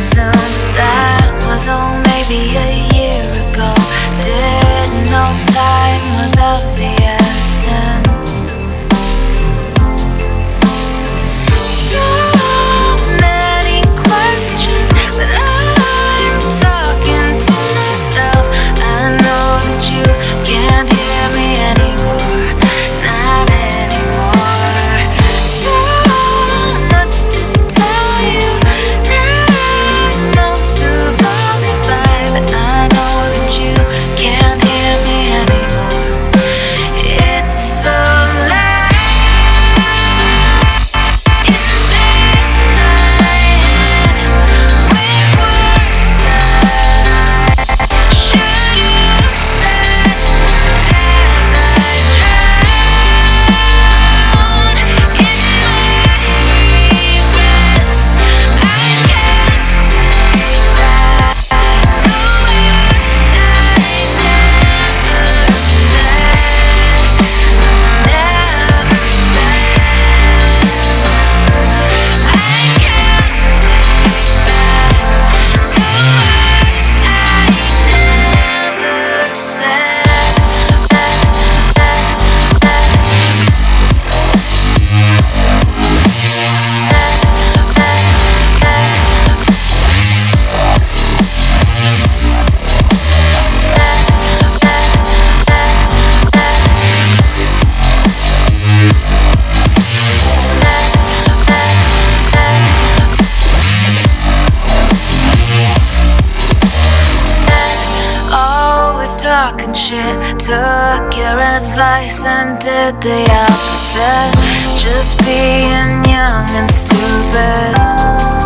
sudden that was all maybe talking shit. Took your advice and did the opposite. Just being young and stupid.